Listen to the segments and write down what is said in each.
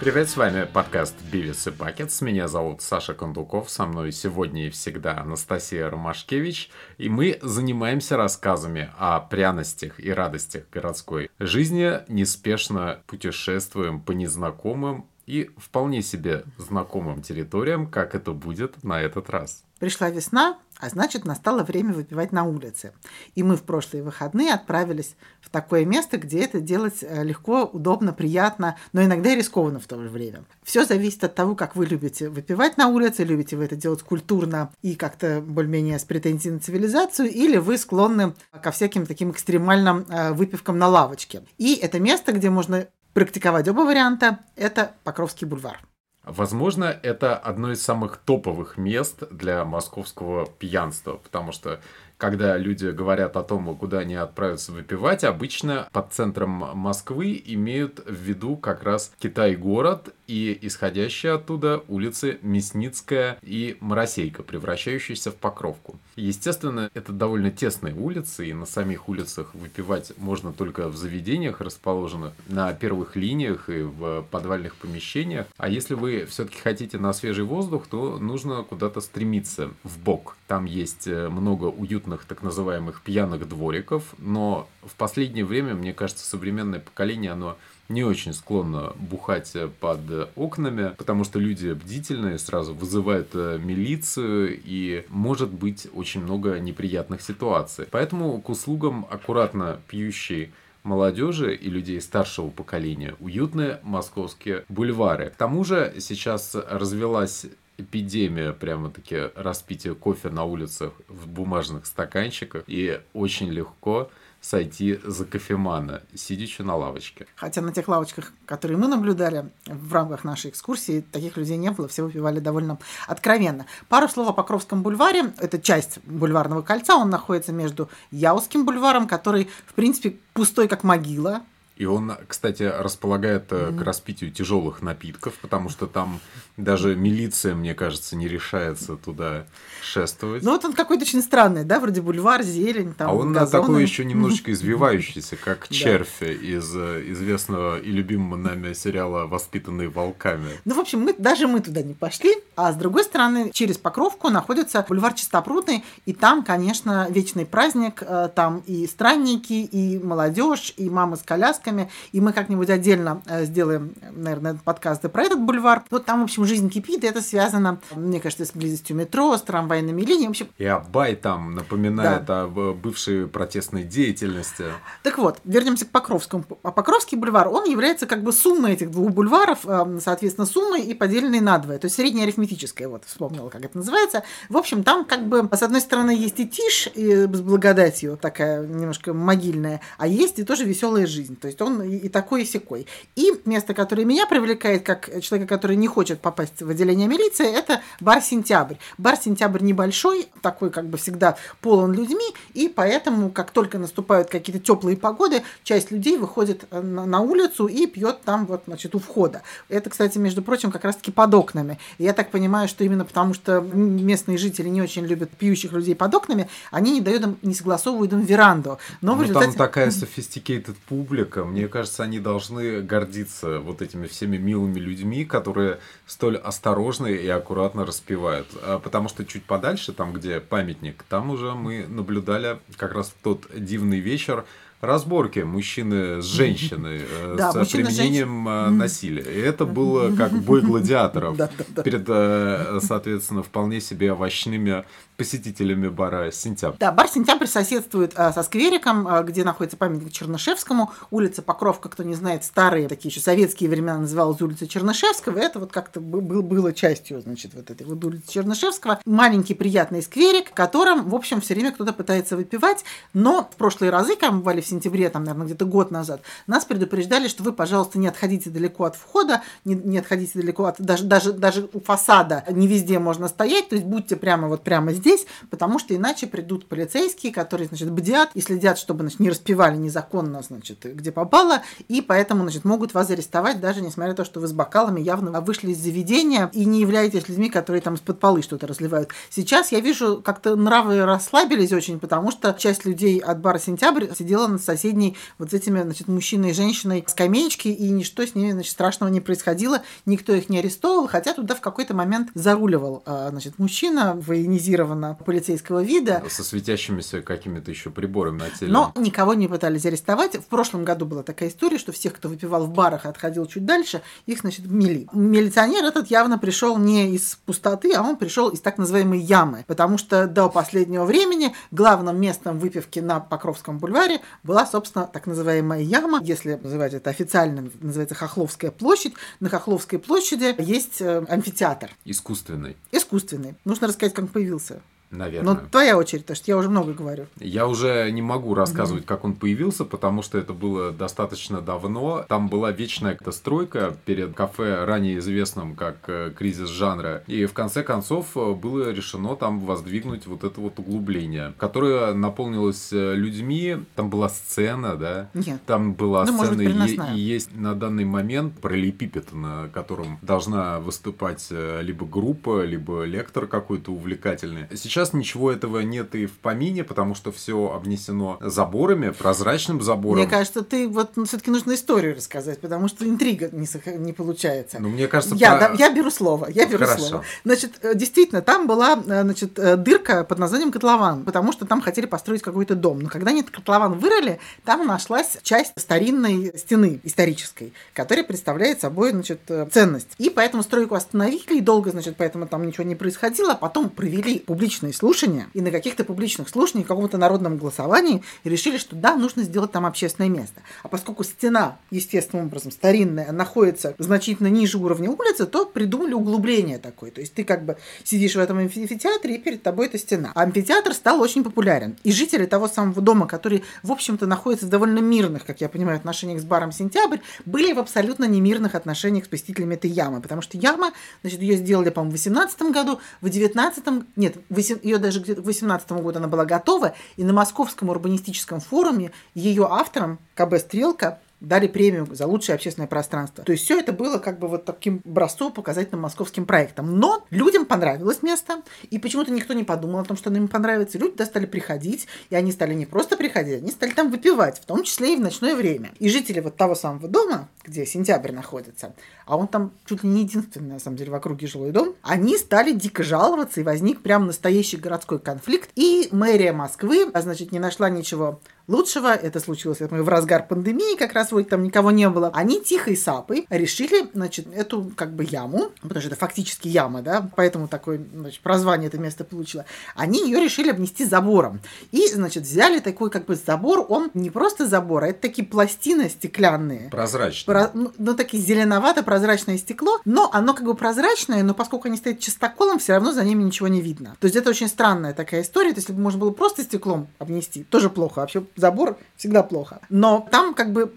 Привет, с вами подкаст Бивис и Бакетс. Меня зовут Саша Кондуков, со мной сегодня и всегда Анастасия Ромашкевич, и мы занимаемся рассказами о пряностях и радостях городской жизни, неспешно путешествуем по незнакомым и вполне себе знакомым территориям, как это будет на этот раз. Пришла весна, а значит, настало время выпивать на улице. И мы в прошлые выходные отправились в такое место, где это делать э, легко, удобно, приятно, но иногда и рискованно в то же время. Все зависит от того, как вы любите выпивать на улице, любите вы это делать культурно и как-то более-менее с претензией на цивилизацию, или вы склонны ко всяким таким экстремальным э, выпивкам на лавочке. И это место, где можно практиковать оба варианта, это Покровский бульвар. Возможно, это одно из самых топовых мест для московского пьянства, потому что когда люди говорят о том, куда они отправятся выпивать, обычно под центром Москвы имеют в виду как раз Китай-город и исходящие оттуда улицы Мясницкая и Моросейка, превращающиеся в Покровку. Естественно, это довольно тесные улицы, и на самих улицах выпивать можно только в заведениях, расположенных на первых линиях и в подвальных помещениях. А если вы все-таки хотите на свежий воздух, то нужно куда-то стремиться в бок. Там есть э, много уютных так называемых пьяных двориков, но в последнее время, мне кажется, современное поколение, оно не очень склонна бухать под окнами, потому что люди бдительные, сразу вызывают э, милицию и может быть очень много неприятных ситуаций. Поэтому к услугам аккуратно пьющей молодежи и людей старшего поколения уютные московские бульвары. К тому же сейчас развелась эпидемия прямо-таки распития кофе на улицах в бумажных стаканчиках и очень легко сойти за кофемана, сидячи на лавочке. Хотя на тех лавочках, которые мы наблюдали в рамках нашей экскурсии, таких людей не было, все выпивали довольно откровенно. Пару слов о Покровском бульваре. Это часть бульварного кольца, он находится между Яузским бульваром, который, в принципе, пустой как могила, и он, кстати, располагает mm-hmm. к распитию тяжелых напитков, потому что там даже милиция, мне кажется, не решается туда шествовать. Ну вот он какой-то очень странный, да, вроде бульвар, зелень, там. А он газоны. такой еще немножечко извивающийся, как червь из э, известного и любимого нами сериала «Воспитанные волками». Ну, в общем, мы, даже мы туда не пошли, а с другой стороны, через Покровку находится бульвар Чистопрудный, и там, конечно, вечный праздник, э, там и странники, и молодежь, и мамы с коляской, парками, и мы как-нибудь отдельно э, сделаем, наверное, подкасты про этот бульвар. Вот там, в общем, жизнь кипит, и это связано, мне кажется, с близостью метро, с трамвайными линиями. В общем... И Абай там напоминает да. о бывшей протестной деятельности. Так вот, вернемся к Покровскому. А Покровский бульвар, он является как бы суммой этих двух бульваров, э, соответственно, суммой и поделенной на двое. То есть средняя арифметическая, вот вспомнила, как это называется. В общем, там как бы, с одной стороны, есть и тишь и с благодатью, такая немножко могильная, а есть и тоже веселая жизнь. То есть есть он и такой, и секой. И место, которое меня привлекает, как человека, который не хочет попасть в отделение милиции, это бар «Сентябрь». Бар «Сентябрь» небольшой, такой как бы всегда полон людьми, и поэтому, как только наступают какие-то теплые погоды, часть людей выходит э, на, улицу и пьет там вот, значит, у входа. Это, кстати, между прочим, как раз-таки под окнами. И я так понимаю, что именно потому, что местные жители не очень любят пьющих людей под окнами, они не дают им, не согласовывают им веранду. Но в ну, результате... там такая sophisticated публика, мне кажется, они должны гордиться вот этими всеми милыми людьми, которые столь осторожно и аккуратно распевают. А потому что чуть подальше, там, где памятник, там уже мы наблюдали как раз в тот дивный вечер, разборки мужчины с женщиной, э, да, с применением женщ... Э, насилия. И это было как бой гладиаторов перед, э, соответственно, вполне себе овощными посетителями бара «Сентябрь». Да, бар «Сентябрь» соседствует со сквериком, где находится памятник Чернышевскому. Улица Покровка, кто не знает, старые такие еще советские времена называлась улица Чернышевского. Это вот как-то был, было частью, значит, вот этой вот улицы Чернышевского. Маленький приятный скверик, в котором, в общем, все время кто-то пытается выпивать. Но в прошлые разы, когда мы бывали в сентябре, там, наверное, где-то год назад, нас предупреждали, что вы, пожалуйста, не отходите далеко от входа, не, не отходите далеко от... Даже, даже, даже у фасада не везде можно стоять, то есть будьте прямо вот прямо здесь потому что иначе придут полицейские, которые, значит, бдят и следят, чтобы, значит, не распивали незаконно, значит, где попало, и поэтому, значит, могут вас арестовать, даже несмотря на то, что вы с бокалами явно вышли из заведения и не являетесь людьми, которые там из-под полы что-то разливают. Сейчас я вижу, как-то нравы расслабились очень, потому что часть людей от бара «Сентябрь» сидела с соседней вот с этими, значит, мужчиной и женщиной скамеечки, и ничто с ними, значит, страшного не происходило, никто их не арестовывал, хотя туда в какой-то момент заруливал, а, значит, мужчина военизированно полицейского вида. Со светящимися какими-то еще приборами на теле. Но никого не пытались арестовать. В прошлом году была такая история, что всех, кто выпивал в барах и отходил чуть дальше, их, значит, мели. Милиционер этот явно пришел не из пустоты, а он пришел из так называемой ямы, потому что до последнего времени главным местом выпивки на Покровском бульваре была, собственно, так называемая яма. Если называть это официально, называется Хохловская площадь. На Хохловской площади есть э, амфитеатр. Искусственный. Искусственный. Нужно рассказать, как он появился. Наверное. Ну, твоя очередь, потому что я уже много говорю. Я уже не могу рассказывать, как он появился, потому что это было достаточно давно. Там была вечная стройка перед кафе, ранее известным как э, кризис жанра. И в конце концов э, было решено там воздвигнуть вот это вот углубление, которое наполнилось э, людьми. Там была сцена, да? Нет. Там была Ну, может сцена, быть, и, и есть на данный момент параллелепипед, на котором должна выступать либо группа, либо лектор какой-то увлекательный. Сейчас ничего этого нет и в помине, потому что все обнесено заборами, прозрачным забором. Мне кажется, ты вот ну, все-таки нужно историю рассказать, потому что интрига не, сох- не получается. Ну, мне кажется, я, про- да- я беру слово, я беру Хорошо. слово. Значит, э, действительно, там была э, значит, э, дырка под названием котлован, потому что там хотели построить какой-то дом. Но когда они этот котлован вырыли, там нашлась часть старинной стены исторической, которая представляет собой значит, ценность. И поэтому стройку остановили, и долго, значит, поэтому там ничего не происходило, а потом провели публичные слушания, и на каких-то публичных слушаниях, в каком-то народном голосовании решили, что да, нужно сделать там общественное место. А поскольку стена, естественным образом, старинная, находится значительно ниже уровня улицы, то придумали углубление такое. То есть ты как бы сидишь в этом амфитеатре, и перед тобой эта стена. А амфитеатр стал очень популярен. И жители того самого дома, который, в общем-то, находится в довольно мирных, как я понимаю, отношениях с баром «Сентябрь», были в абсолютно немирных отношениях с посетителями этой ямы. Потому что яма, значит, ее сделали, по-моему, в 18 году, в 19 нет, ее даже где-то к 18 году она была готова, и на Московском урбанистическом форуме ее авторам КБ «Стрелка» дали премию за лучшее общественное пространство. То есть все это было как бы вот таким образцом показательным московским проектом. Но людям понравилось место, и почему-то никто не подумал о том, что им понравится. Люди стали приходить, и они стали не просто приходить, они стали там выпивать, в том числе и в ночное время. И жители вот того самого дома, где сентябрь находится, а он там чуть ли не единственный, на самом деле, в округе жилой дом, они стали дико жаловаться, и возник прям настоящий городской конфликт. И мэрия Москвы, а значит, не нашла ничего лучшего. Это случилось я думаю, в разгар пандемии, как раз вот там никого не было. Они тихой сапой решили, значит, эту как бы яму, потому что это фактически яма, да, поэтому такое значит, прозвание это место получило. Они ее решили обнести забором. И, значит, взяли такой как бы забор, он не просто забор, а это такие пластины стеклянные. Прозрачный. Про- ну, ну, такие зеленовато-прозрачное стекло, но оно как бы прозрачное, но поскольку они стоят чистоколом, все равно за ними ничего не видно. То есть это очень странная такая история. То есть, если бы можно было просто стеклом обнести, тоже плохо. Вообще забор всегда плохо. Но там как бы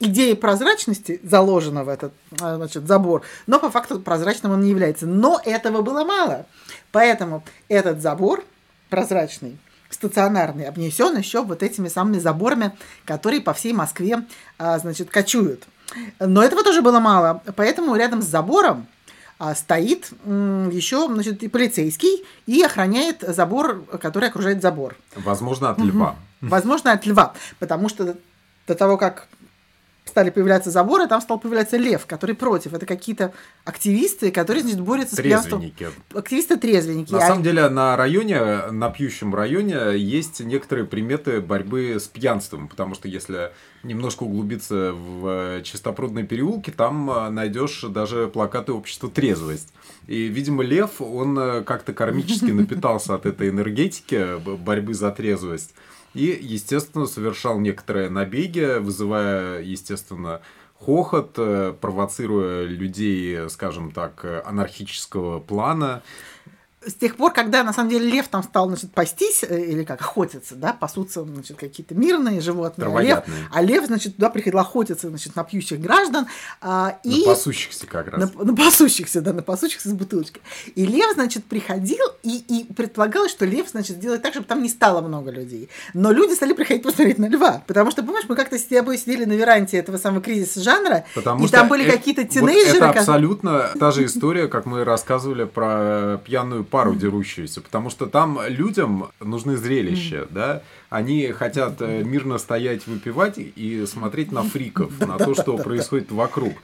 идея прозрачности заложена в этот а, значит, забор, но по факту прозрачным он не является. Но этого было мало. Поэтому этот забор прозрачный стационарный, обнесен еще вот этими самыми заборами, которые по всей Москве, а, значит, кочуют. Но этого тоже было мало, поэтому рядом с забором а, стоит еще, значит, и полицейский и охраняет забор, который окружает забор. Возможно, от льва. Возможно, от льва, потому что до того, как стали появляться заборы, там стал появляться лев, который против. Это какие-то активисты, которые, значит, борются с пьянством. Трезвенники. Активисты-трезвенники. На А самом деле на районе, на пьющем районе есть некоторые приметы борьбы с пьянством, потому что если немножко углубиться в чистопрудные переулки, там э, найдешь даже плакаты общества трезвость. И, видимо, Лев, он э, как-то кармически напитался от этой энергетики борьбы за трезвость. И, естественно, совершал некоторые набеги, вызывая, естественно, хохот, э, провоцируя людей, скажем так, анархического плана. С тех пор, когда на самом деле лев там стал, значит, пастись, э, или как охотиться, да, пасутся, значит, какие-то мирные животные, а лев, а лев, значит, туда приходил охотиться, значит, на пьющих граждан, а, На и пасущихся как раз. на, на пасущихся, да, на пасущихся с бутылочкой. И лев, значит, приходил и, и предполагалось, что лев, значит, сделает так, чтобы там не стало много людей. Но люди стали приходить посмотреть на льва. Потому что, понимаешь, мы как-то с тобой сидели на веранте этого самого кризиса жанра, Потому и там были это- какие-то вот тинейджеры. это ко- абсолютно та же история, как мы рассказывали про пьяную пару дерущуюся, потому что там людям нужны зрелища, да, они хотят э, мирно стоять, выпивать и смотреть на фриков, на то, что происходит вокруг.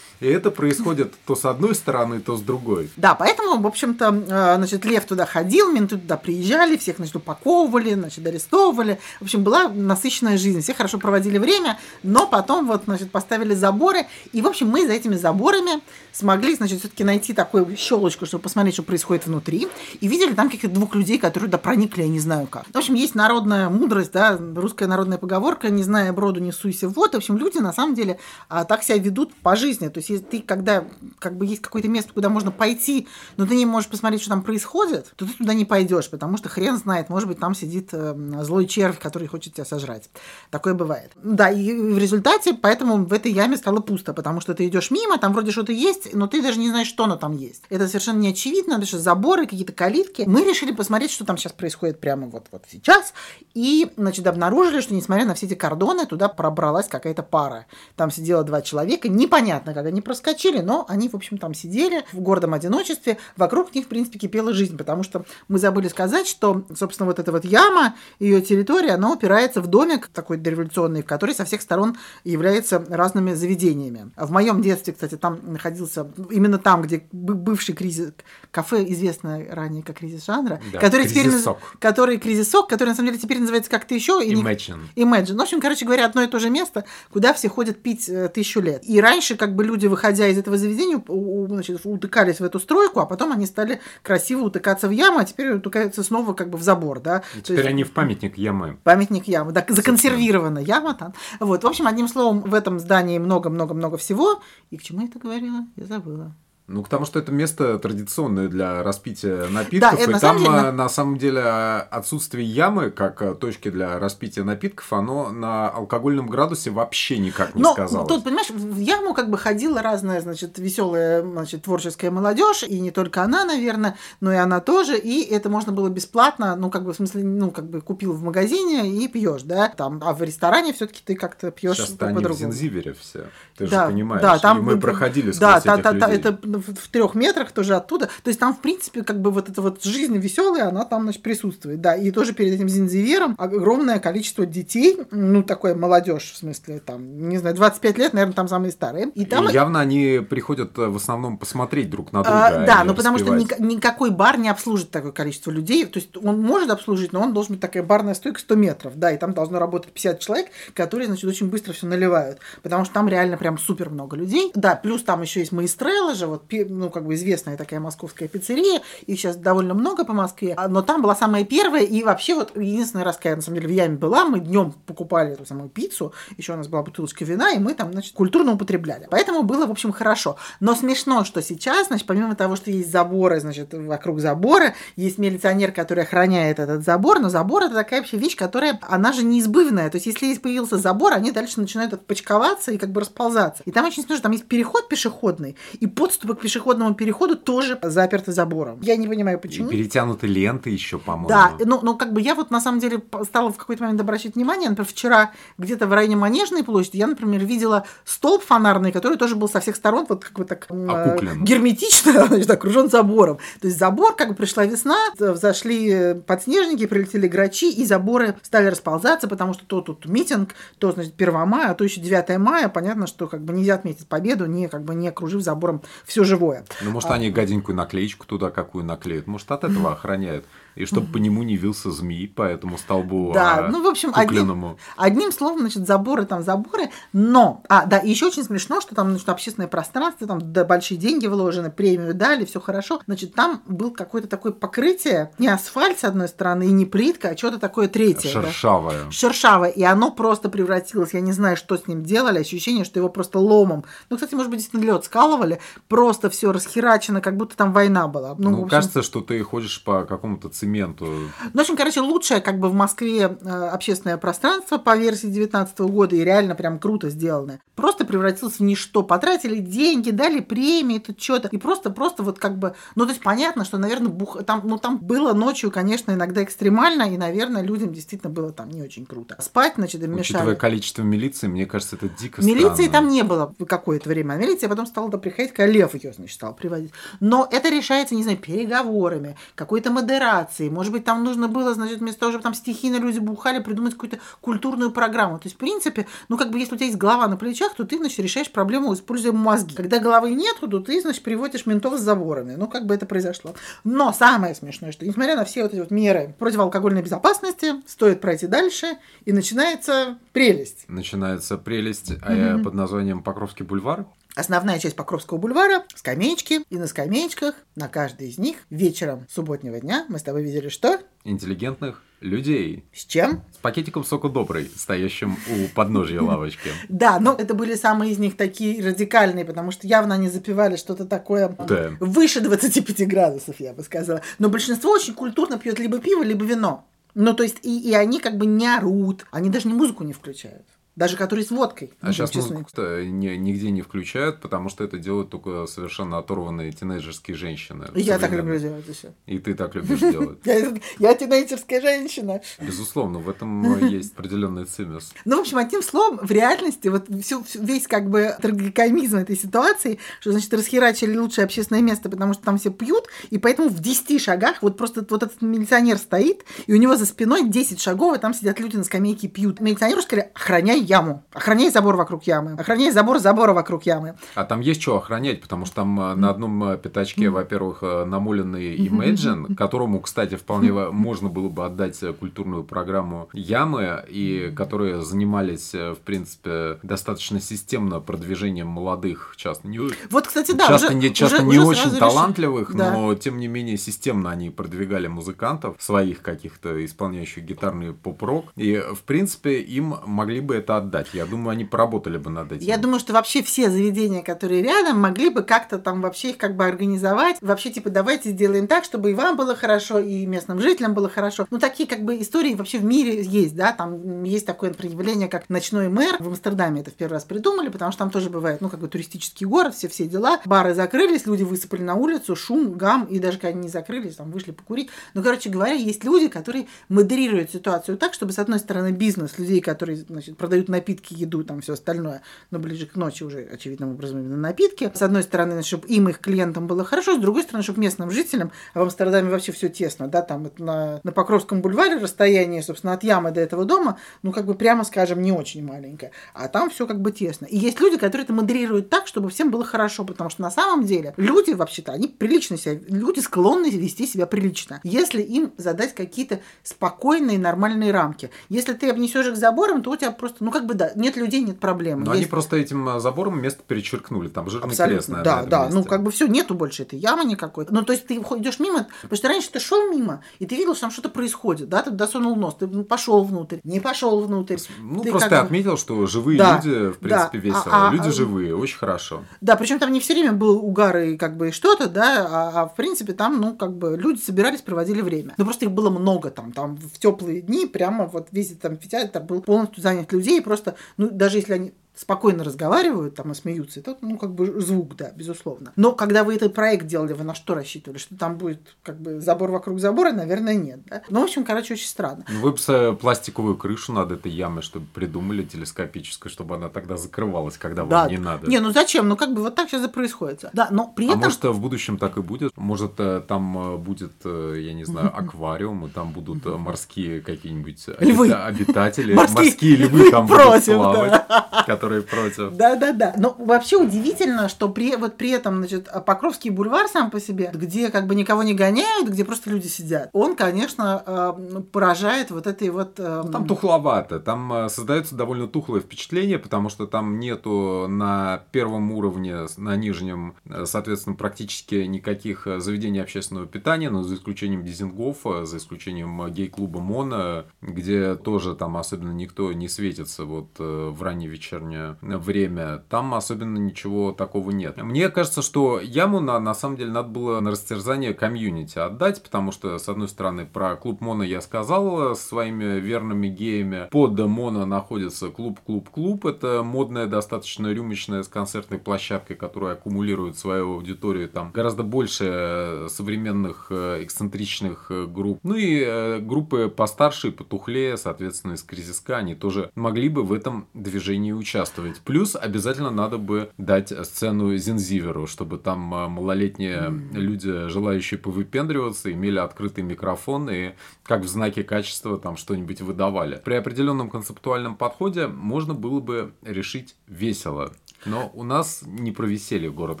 И это происходит то с одной стороны, то с другой. Да, поэтому, в общем-то, э, значит, Лев туда ходил, менты туда приезжали, всех, значит, упаковывали, значит, арестовывали. В общем, была насыщенная жизнь, все хорошо проводили время, но потом вот, значит, поставили заборы. И, в общем, мы за этими заборами смогли, значит, все-таки найти такую щелочку, чтобы посмотреть, что происходит внутри. И видели там каких-то двух людей, которые туда проникли, я не знаю как. В общем, есть народная мудрость, да, русская народная поговорка, не зная броду, не суйся вот. В общем, люди на самом деле а, так себя ведут по жизни. То есть если ты, когда как бы есть какое-то место, куда можно пойти, но ты не можешь посмотреть, что там происходит, то ты туда не пойдешь, потому что хрен знает, может быть, там сидит э, злой червь, который хочет тебя сожрать. Такое бывает. Да, и в результате, поэтому в этой яме стало пусто, потому что ты идешь мимо, там вроде что-то есть, но ты даже не знаешь, что оно там есть. Это совершенно не очевидно, даже заборы, какие-то калитки. Мы решили посмотреть, что там сейчас происходит прямо вот, вот сейчас, и, значит, обнаружили, что несмотря на все эти кордоны, туда пробралась какая-то пара. Там сидело два человека, непонятно, как они проскочили, но они, в общем, там сидели в гордом одиночестве. Вокруг них, в принципе, кипела жизнь, потому что мы забыли сказать, что, собственно, вот эта вот яма, ее территория, она упирается в домик такой дореволюционный, который со всех сторон является разными заведениями. В моем детстве, кстати, там находился именно там, где бывший кризис, кафе, известное ранее как кризис жанра, Да, который теперь, кризисок. который кризисок, который на самом деле теперь называется как-то еще. и не- Imagine. Imagine. Ну, В общем, короче говоря, одно и то же место, куда все ходят пить э, тысячу лет. И раньше, как бы люди, выходя из этого заведения, у- значит, утыкались в эту стройку, а потом они стали красиво утыкаться в яму, а теперь утыкаются снова как бы в забор, да. И теперь есть они в памятник ямы. Памятник ямы, да, законсервирована яма там. Вот, в общем, одним словом, в этом здании много-много-много всего. И к чему я это говорила? Я забыла. Ну, потому что это место традиционное для распития напитков, это и на там самом деле- э, на самом деле э, отсутствие ямы как э, точки для распития напитков, оно на алкогольном градусе вообще никак не Но сказалось. тут, понимаешь, в яму как бы ходила разная, значит, веселая, значит, творческая молодежь, и не только она, наверное, но и она тоже, и это можно было бесплатно, ну, как бы, в смысле, ну, как бы купил в магазине и пьешь, да, там, а в ресторане все-таки ты как-то пьешь Сейчас-то они в по-другому. Зинзивере все. Ты да, же понимаешь. Да, там и мы проходили сквозь да, этих та- та- та- людей. это в, в трех метрах тоже оттуда. То есть там, в принципе, как бы вот эта вот жизнь веселая, она там, значит, присутствует. Да, и тоже перед этим Зинзивером огромное количество детей, ну, такое молодежь, в смысле, там, не знаю, 25 лет, наверное, там самые старые. И там И явно они приходят э, в основном посмотреть друг на А, друга. а да, не ну потому что ник- никакой бар не обслужит такое количество людей. То есть он может обслужить, но он должен быть такая барная стойка 100 метров. Да, и там должно работать 50 человек, которые, значит, очень быстро все наливают. Потому что там реально прям супер много людей. Да, плюс там еще есть Маэстрелла же, вот, ну, как бы известная такая московская пиццерия. Их сейчас довольно много по Москве. А, Но там была самая первая. И вообще вот единственный раз, когда я на самом деле в Яме была, мы днем покупали эту самую пиццу. Еще у нас была бутылочка вина, и мы там, значит, культурно употребляли. Поэтому было, в общем, хорошо. Но смешно, что сейчас, значит, помимо того, что есть заборы, значит, вокруг забора, есть милиционер, который охраняет этот забор, но забор это такая вообще вещь, которая, она же неизбывная. То есть, если есть появился забор, они дальше начинают отпочковаться и как бы расползаться. И там очень смешно, там есть переход пешеходный, и подступы пешеходному переходу тоже заперты забором. Я не понимаю, И почему. перетянуты ленты еще, по-моему. Да, ну, ну, как бы я вот на самом деле стала в какой-то момент обращать внимание. Например, вчера где-то в районе Манежной площади я, например, видела столб фонарный, который тоже был со всех сторон вот как бы так э, Окуклен. герметично значит, окружен забором. То есть забор, как бы пришла весна, взошли э, подснежники, прилетели грачи, и заборы стали расползаться, потому что то тут митинг, то, значит, 1 мая, а то еще 9 мая. Понятно, что как бы нельзя отметить победу, не, как бы не окружив забором все живое. Ну, может, А. они гаденькую наклеечку туда какую наклеят. Может, от этого охраняют. И чтобы по нему не вился змей по этому столбу Да, а, ну, в общем, одним, кукляному. одним словом, значит, заборы там заборы, но, а, да, и еще очень смешно, что там, значит, общественное пространство, там да, большие деньги вложены, премию дали, все хорошо, значит, там был какое-то такое покрытие, не асфальт с одной стороны, и не плитка, а что-то такое третье. да. Шершавая. Шершавое, и оно просто превратилось, я не знаю, что с ним делали, ощущение, что его просто ломом, ну, кстати, может быть, действительно лед скалывали, просто все расхерачено, как будто там война была. Ну, Ну, общем, кажется, что ты ходишь по какому-то цементу. ну, в общем, короче, лучшее как бы в Москве э, общественное пространство по версии 19 года и реально прям круто сделанное. Просто превратилось в ничто. Потратили деньги, дали премии, тут что-то. И просто-просто вот как бы... Ну, то есть понятно, что, наверное, бух... там, ну, там было ночью, конечно, иногда экстремально, и, наверное, людям действительно было там не очень круто. Спать, значит, им Учитывая мешали. количество милиции, мне кажется, это дико Милиции странно. там не было какое-то время. А милиция потом стала приходить, когда лев ее, значит, стал приводить. Но это решается, не знаю, переговорами, какой-то модерацией. Может быть, там нужно было, значит, вместо того, чтобы там стихийно люди бухали, придумать какую-то культурную программу. То есть, в принципе, ну, как бы, если у тебя есть голова на плечах, то ты, значит, решаешь проблему, используя мозги. Когда головы нет, то ты, значит, приводишь ментов с заборами. Ну, как бы это произошло. Но самое смешное, что, несмотря на все вот эти вот меры противоалкогольной безопасности, стоит пройти дальше, и начинается прелесть. Начинается прелесть mm-hmm. под названием Покровский бульвар. Основная часть Покровского бульвара – скамеечки, и на скамеечках, на каждой из них, вечером субботнего дня мы с тобой видели что? Интеллигентных людей. С чем? С пакетиком сока добрый, стоящим у подножья лавочки. Да, но это были самые из них такие радикальные, потому что явно они запивали что-то такое да. выше 25 градусов, я бы сказала. Но большинство очень культурно пьет либо пиво, либо вино. Ну, то есть, и, и они как бы не орут, они даже не музыку не включают. Даже который с водкой. А сейчас музыку-то нигде не включают, потому что это делают только совершенно оторванные тинейджерские женщины. Я так люблю делать еще. И ты так любишь делать. Я тинейджерская женщина. Безусловно, в этом есть определенный цимис. Ну, в общем, одним словом, в реальности вот весь как бы трагикомизм этой ситуации, что, значит, расхерачили лучшее общественное место, потому что там все пьют, и поэтому в 10 шагах вот просто вот этот милиционер стоит, и у него за спиной 10 шагов, и там сидят люди на скамейке и пьют. Милиционеру сказали, охраняй яму. Охраняй забор вокруг ямы. Охраняй забор забора вокруг ямы. А там есть что охранять, потому что там э, на одном э, пятачке, во-первых, э, намоленный Imagine, которому, кстати, вполне можно было бы отдать культурную программу ямы, и которые занимались, в принципе, достаточно системно продвижением молодых, часто не, вот, кстати, да, часто уже, не, часто уже, не уже очень талантливых, да. но тем не менее системно они продвигали музыкантов, своих каких-то исполняющих гитарный поп-рок, и, в принципе, им могли бы это отдать. Я думаю, они поработали бы над этим. Я думаю, что вообще все заведения, которые рядом, могли бы как-то там вообще их как бы организовать. Вообще, типа, давайте сделаем так, чтобы и вам было хорошо, и местным жителям было хорошо. Ну, такие как бы истории вообще в мире есть, да, там есть такое проявление, как ночной мэр. В Амстердаме это в первый раз придумали, потому что там тоже бывает, ну, как бы туристический город, все-все дела. Бары закрылись, люди высыпали на улицу, шум, гам, и даже когда они не закрылись, там вышли покурить. Ну, короче говоря, есть люди, которые модерируют ситуацию так, чтобы, с одной стороны, бизнес людей, которые, значит, продают напитки, еду, там все остальное, но ближе к ночи уже, очевидным образом, именно напитки. С одной стороны, чтобы им, их клиентам было хорошо, с другой стороны, чтобы местным жителям, а в Амстердаме вообще все тесно, да, там на, на Покровском бульваре расстояние, собственно, от ямы до этого дома, ну, как бы, прямо скажем, не очень маленькое, а там все как бы тесно. И есть люди, которые это модерируют так, чтобы всем было хорошо, потому что на самом деле люди, вообще-то, они прилично себя, люди склонны вести себя прилично, если им задать какие-то спокойные, нормальные рамки. Если ты обнесешь их забором, то у тебя просто, ну, как бы, да, нет людей, нет проблем. Но Есть... они просто этим э, забором место перечеркнули, там жирный Абсолютно, крест, наверное, Да, да, месте. ну как бы все, нету больше этой ямы никакой. Ну то есть ты идешь мимо, потому что раньше ты шел мимо, и ты видел, что там что-то происходит, да, ты досунул нос, ты пошел внутрь, не пошел внутрь. Ну ты просто как... отметил, что живые да, люди, в принципе, да, весело. А, а, люди а, живые, очень хорошо. Да, причем там не все время был угар и как бы что-то, да, а, а в принципе там, ну как бы люди собирались, проводили время. Ну просто их было много там, там в теплые дни прямо вот весь там амфитеатр был полностью занят людей, просто, ну даже если они спокойно разговаривают там и смеются, это, ну, как бы звук, да, безусловно. Но когда вы этот проект делали, вы на что рассчитывали? Что там будет, как бы, забор вокруг забора? Наверное, нет, да? Ну, в общем, короче, очень странно. Ну, вы бы пластиковую крышу над этой ямой, чтобы придумали телескопическую, чтобы она тогда закрывалась, когда да. вам не надо. Не, ну зачем? Ну, как бы вот так сейчас и происходит. Да, но при а этом... может, в будущем так и будет? Может, э, там э, будет, э, я не знаю, аквариум, и там будут морские какие-нибудь обитатели. Морские львы там будут плавать, которые против. Да-да-да. Но вообще удивительно, что при, вот при этом, значит, Покровский бульвар сам по себе, где как бы никого не гоняют, где просто люди сидят, он, конечно, э, поражает вот этой вот... Э, там тухловато. Там э, создается довольно тухлое впечатление, потому что там нету на первом уровне, на нижнем, соответственно, практически никаких заведений общественного питания, но за исключением Дизингоф, за исключением гей-клуба Мона, где тоже там особенно никто не светится вот в раннее вечернее время, там особенно ничего такого нет. Мне кажется, что яму на, на самом деле надо было на растерзание комьюнити отдать, потому что, с одной стороны, про клуб Моно я сказал своими верными геями. Под Моно находится клуб Клуб Клуб. Это модная, достаточно рюмочная с концертной площадкой, которая аккумулирует свою аудиторию. Там гораздо больше современных э, эксцентричных э, групп. Ну и э, группы постарше и потухлее, соответственно, из Кризиска, они тоже могли бы в этом движении участвовать участвовать. Плюс обязательно надо бы дать сцену Зинзиверу, чтобы там а, малолетние люди, желающие повыпендриваться, имели открытый микрофон и как в знаке качества там что-нибудь выдавали. При определенном концептуальном подходе можно было бы решить весело. Но у нас не про веселье город,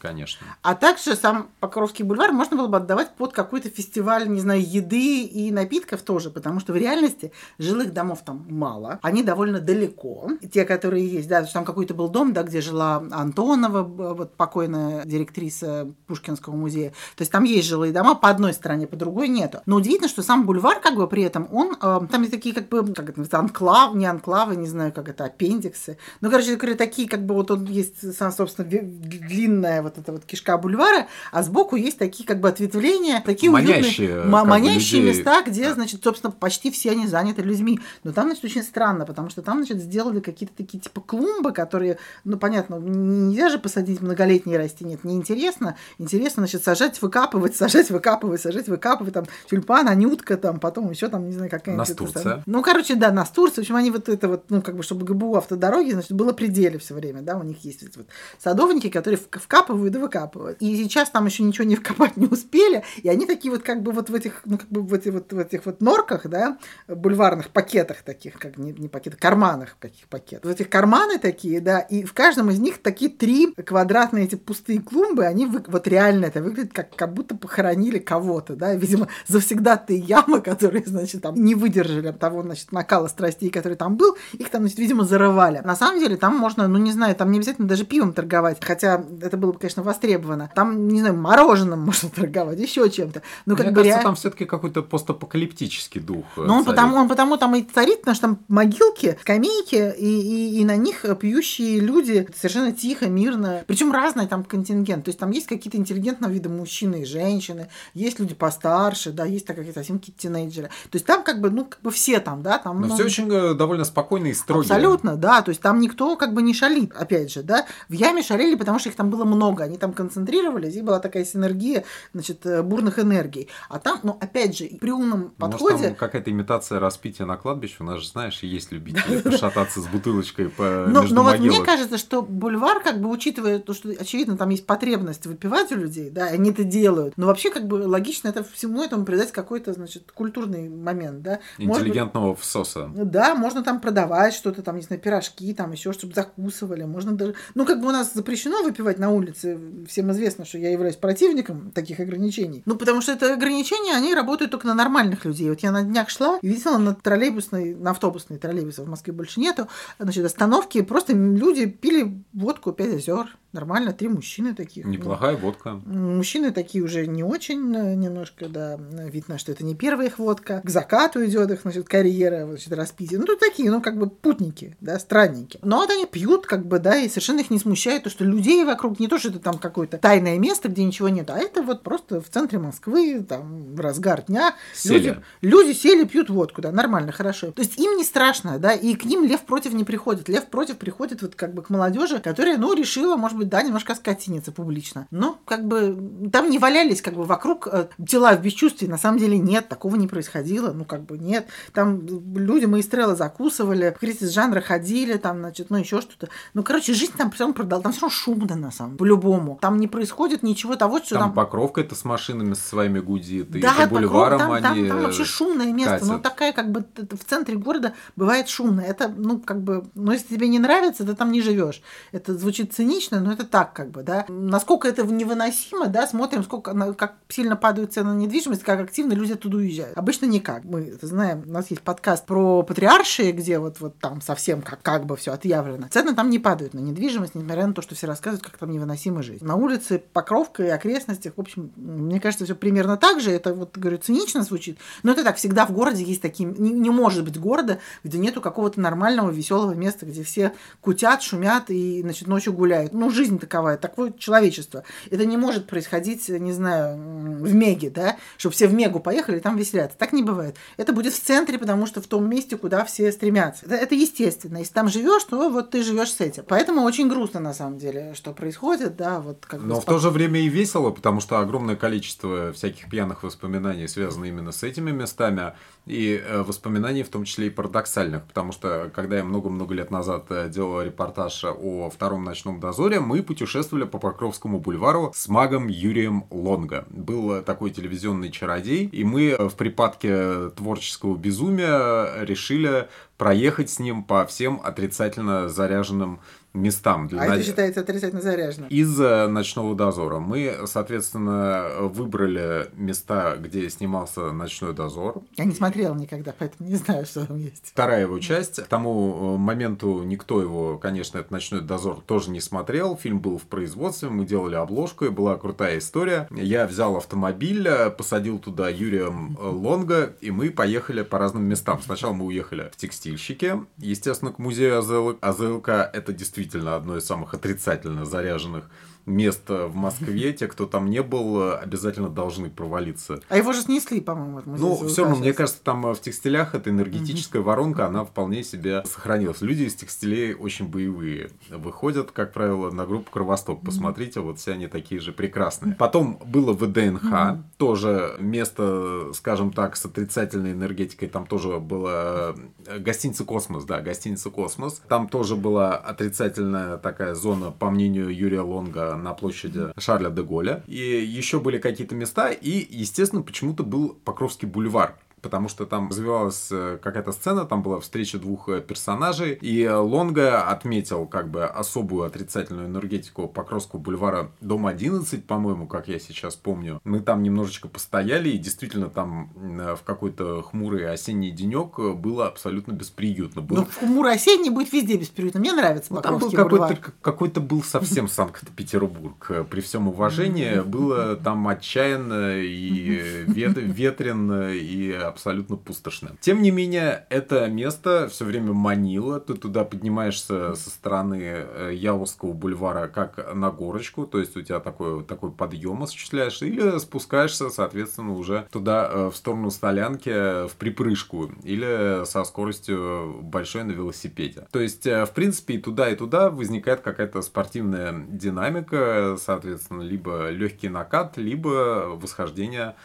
конечно. А также сам Покровский бульвар можно было бы отдавать под какой-то фестиваль, не знаю, еды и напитков тоже, потому что в реальности жилых домов там мало, они довольно далеко. Те, которые есть, да, там какой-то был дом, да, где жила Антонова, вот покойная директриса Пушкинского музея. То есть там есть жилые дома по одной стороне, по другой нету. Но удивительно, что сам бульвар, как бы при этом, он, э, там есть такие, как бы, как это, анклав, не анклавы, не знаю, как это, аппендиксы. Ну, короче, такие, как бы, вот он есть есть, собственно, длинная вот эта вот кишка бульвара, а сбоку есть такие как бы ответвления, такие манящие, уютные, манящие людей. места, где, значит, собственно, почти все они заняты людьми. Но там, значит, очень странно, потому что там, значит, сделали какие-то такие типа клумбы, которые, ну, понятно, нельзя же посадить многолетние растения, это неинтересно. Интересно, значит, сажать, выкапывать, сажать, выкапывать, сажать, выкапывать, там, тюльпан, анютка, там, потом еще там, не знаю, какая-нибудь... Настурция. Ну, короче, да, настурция. В общем, они вот это вот, ну, как бы, чтобы ГБУ автодороги, значит, было пределе все время, да, у них есть есть вот садовники, которые вкапывают и выкапывают. И сейчас там еще ничего не вкопать не успели, и они такие вот как бы вот в этих, ну как бы в, эти, вот, в этих вот норках, да, бульварных пакетах таких, как не, не пакетах, карманах каких пакетов. В этих карманы такие, да, и в каждом из них такие три квадратные эти пустые клумбы, они вы, вот реально это выглядит как, как будто похоронили кого-то, да, видимо, завсегда-то ямы, которые, значит, там не выдержали того, значит, накала страстей, который там был, их там, значит, видимо, зарывали. На самом деле там можно, ну не знаю, там не обязательно даже пивом торговать, хотя это было бы, конечно, востребовано. Там, не знаю, мороженым можно торговать, еще чем-то. Но как Мне бы кажется, ре... там все-таки какой-то постапокалиптический дух. Э, ну, он потому, он потому там и царит, потому что там могилки, скамейки, и, и, и на них пьющие люди совершенно тихо, мирно. Причем разный там контингент. То есть там есть какие-то интеллигентного вида мужчины и женщины, есть люди постарше, да, есть так какие-то совсем какие-то тинейджеры. То есть там как бы, ну, как бы все там, да, там. Но ну, все очень э, довольно спокойно и строго. Абсолютно, да. То есть там никто как бы не шалит, опять же, да. В яме шалили, потому что их там было много, они там концентрировались, и была такая синергия, значит, э, бурных энергий. А там, ну, опять же, при умном подходе... Может, там какая-то имитация распития на кладбище, у нас же, знаешь, есть любители пошататься с бутылочкой по но, но вот мне кажется, что бульвар, как бы, учитывая то, что, очевидно, там есть потребность выпивать у людей, да, они это делают, но вообще, как бы, логично это всему этому придать какой-то, значит, культурный момент, да. Интеллигентного быть, всоса. Да, можно там продавать что-то, там, не знаю, пирожки, там, еще чтобы закусывали, можно даже... Ну, как бы у нас запрещено выпивать на улице. Всем известно, что я являюсь противником таких ограничений. Ну, потому что это ограничения, они работают только на нормальных людей. Вот я на днях шла и видела на троллейбусной, на автобусной троллейбуса в Москве больше нету, значит, остановки, просто люди пили водку «Пять озер». Нормально, три мужчины таких. Неплохая ну, водка. Мужчины такие уже не очень э, немножко, да, видно, что это не первая их водка. К закату идет их, значит, карьера, значит, распитие. Ну, тут такие, ну, как бы путники, да, странники. Но вот они пьют, как бы, да, и совершенно их не смущает то, что людей вокруг не то, что это там какое-то тайное место, где ничего нет, а это вот просто в центре Москвы, там, в разгар дня. Сели. Люди, люди сели, пьют водку, да, нормально, хорошо. То есть им не страшно, да, и к ним лев против не приходит. Лев против приходит вот как бы к молодежи, которая, ну, решила, может быть, да, немножко скотиниться публично. Но как бы там не валялись как бы вокруг э, тела в бесчувствии. На самом деле нет, такого не происходило. Ну как бы нет. Там люди мы стрелы закусывали, кризис жанра ходили, там, значит, ну еще что-то. Ну, короче, жизнь там все равно продал. Там все равно шумно, на самом по-любому. Там не происходит ничего того, что там... Там покровка это с машинами со своими гудит, и да, по бульварам там, они там, там вообще шумное место. катят. Ну, такая как бы в центре города бывает шумно. Это, ну, как бы, ну, если тебе не нравится, ты там не живешь. Это звучит цинично, но это так, как бы, да. Насколько это невыносимо, да, смотрим, сколько, как сильно падают цены на недвижимость, как активно люди оттуда уезжают. Обычно никак. Мы это знаем, у нас есть подкаст про патриаршие, где вот, вот там совсем как, как бы все отъявлено. Цены там не падают на недвижимость, несмотря на то, что все рассказывают, как там невыносима жизнь. На улице Покровка и окрестностях, в общем, мне кажется, все примерно так же. Это вот, говорю, цинично звучит, но это так, всегда в городе есть такие, не, не может быть города, где нету какого-то нормального, веселого места, где все кутят, шумят и, значит, ночью гуляют. Ну, жизнь жизнь такова, такое человечество. Это не может происходить, не знаю, в Меге, да, чтобы все в Мегу поехали и там веселятся. Так не бывает. Это будет в центре, потому что в том месте, куда все стремятся. Это, это естественно. Если там живешь, то вот ты живешь с этим. Поэтому очень грустно на самом деле, что происходит, да, вот как Но в то же время и весело, потому что огромное количество всяких пьяных воспоминаний связано именно с этими местами и э, воспоминаний, в том числе и парадоксальных, потому что когда я много-много лет назад э, делал репортаж о втором ночном дозоре, мы путешествовали по Покровскому бульвару с магом Юрием Лонго. Был такой телевизионный чародей, и мы в припадке творческого безумия решили проехать с ним по всем отрицательно заряженным местам. Для... А это считается отрицательно заряженным? Из ночного дозора. Мы, соответственно, выбрали места, где снимался ночной дозор. Я не смотрела никогда, поэтому не знаю, что там есть. Вторая его часть. К тому э, моменту никто его, конечно, этот ночной дозор тоже не смотрел. Фильм был в производстве, мы делали обложку, и была крутая история. Я взял автомобиль, посадил туда Юрия э, Лонга, и мы поехали по разным местам. Сначала мы уехали в текстильщики, естественно, к музею АЗЛК. АЗЛК это действительно одно из самых отрицательно заряженных место в Москве. Те, кто там не был, обязательно должны провалиться. А его же снесли, по-моему, Ну, все равно, мне кажется, там в текстилях эта энергетическая воронка, она вполне себе сохранилась. Люди из текстилей очень боевые. Выходят, как правило, на группу Кровосток. Посмотрите, вот все они такие же прекрасные. Потом было ВДНХ, тоже место, скажем так, с отрицательной энергетикой. Там тоже была э, гостиница Космос, да, гостиница Космос. Там тоже была отрицательная такая зона, по мнению Юрия Лонго, на площади Шарля де Голля. И еще были какие-то места, и, естественно, почему-то был Покровский бульвар потому что там развивалась э, какая-то сцена, там была встреча двух э, персонажей, и Лонга отметил как бы особую отрицательную энергетику Покровского бульвара дом 11, по-моему, как я сейчас помню. Мы там немножечко постояли, и действительно там э, в какой-то хмурый осенний денек было абсолютно бесприютно. Был... Ну, хмурый осенний будет везде бесприютно. Мне нравится ну, Там был какой-то, какой-то был совсем Санкт-Петербург. При всем уважении было там отчаянно и ветрено, и абсолютно пустошно. Тем не менее, это место все время манило. Ты туда поднимаешься со стороны э, Яузского бульвара как на горочку, то есть у тебя такой, такой подъем осуществляешь, или спускаешься, соответственно, уже туда э, в сторону столянки в припрыжку, или со скоростью большой на велосипеде. То есть, э, в принципе, и туда, и туда возникает какая-то спортивная динамика, соответственно, либо легкий накат, либо восхождение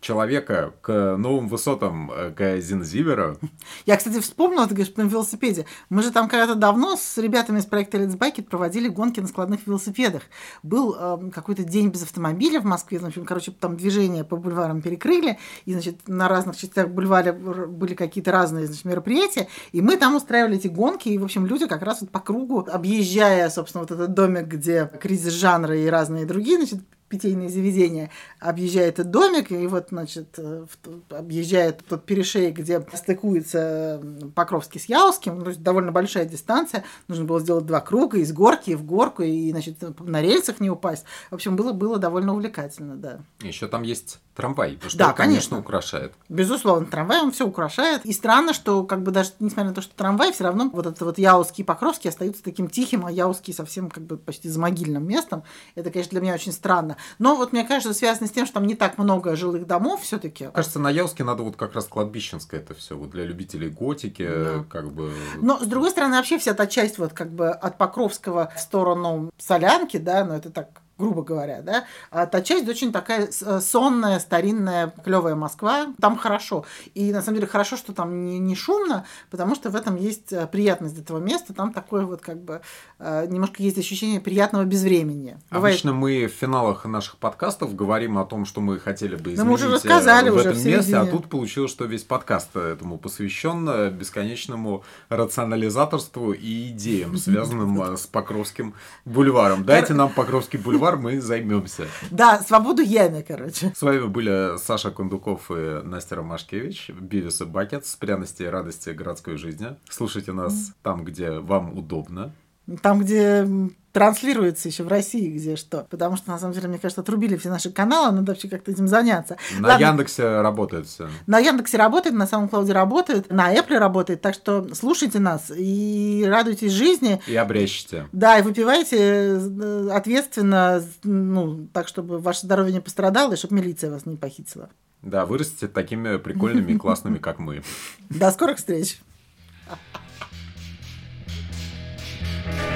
человека к новым высотам, э, к Зинзивера. Я, кстати, вспомнила, ты говоришь, на велосипеде. Мы же там когда-то давно с ребятами из проекта Let's Bike проводили гонки на складных велосипедах. Был э, какой-то день без автомобиля в Москве, в общем, короче, там движение по бульварам перекрыли, и, значит, на разных частях бульвара были какие-то разные, значит, мероприятия, и мы там устраивали эти гонки, и, в общем, люди как раз вот по кругу, объезжая, собственно, вот этот домик, где кризис жанра и разные другие, значит, питейные заведения, объезжает этот домик, и вот, значит, э, объезжает тот перешейк, где стыкуется Покровский с Яузским, то есть довольно большая дистанция, нужно было сделать два круга из горки в горку, и, значит, на рельсах не упасть. В общем, было, было довольно увлекательно, да. Еще там есть трамвай, что, да, конечно, конечно, украшает. Безусловно, трамвай он все украшает. И странно, что как бы даже несмотря на то, что трамвай, все равно вот этот вот Яузский и Покровский остаются таким тихим, а Яузский совсем как бы почти за могильным местом. Это, конечно, для меня очень странно. Но вот мне кажется, связано с тем, что там не так много жилых домов все-таки. Кажется, на Яузке надо вот как раз кладбищенское это все вот для любителей готики, да. как бы. Но с другой стороны, вообще вся та часть вот как бы от Покровского в сторону Солянки, да, но это так грубо говоря, да, а та часть очень такая э, сонная, старинная, клевая Москва, там хорошо. И на самом деле хорошо, что там не, не шумно, потому что в этом есть э, приятность этого места, там такое вот как бы э, немножко есть ощущение приятного безвремени. Бывает... Обычно мы в финалах наших подкастов говорим о том, что мы хотели бы изменить мы уже рассказали в уже этом в месте, а тут получилось, что весь подкаст этому посвящен бесконечному рационализаторству и идеям, связанным с Покровским бульваром. Дайте нам Покровский бульвар бульвар мы займемся. Да, свободу яме, короче. С вами были Саша Кондуков и Настя Ромашкевич, Бивис и Бакет с пряности и радости городской жизни. Слушайте нас там, где вам удобно. Там, где транслируется еще в России, где что. Потому что, на самом деле, мне кажется, отрубили все наши каналы, надо вообще как-то этим заняться. На Ладно. Яндексе работает все. На Яндексе работает, на самом Клауде работает, на Apple работает, так что слушайте нас и радуйтесь жизни. И обрещите. Да, и выпивайте э, ответственно, ну, так, чтобы ваше здоровье не пострадало, и чтобы милиция вас не похитила. Да, вырастите такими прикольными и классными, как мы. До скорых встреч! Thank you.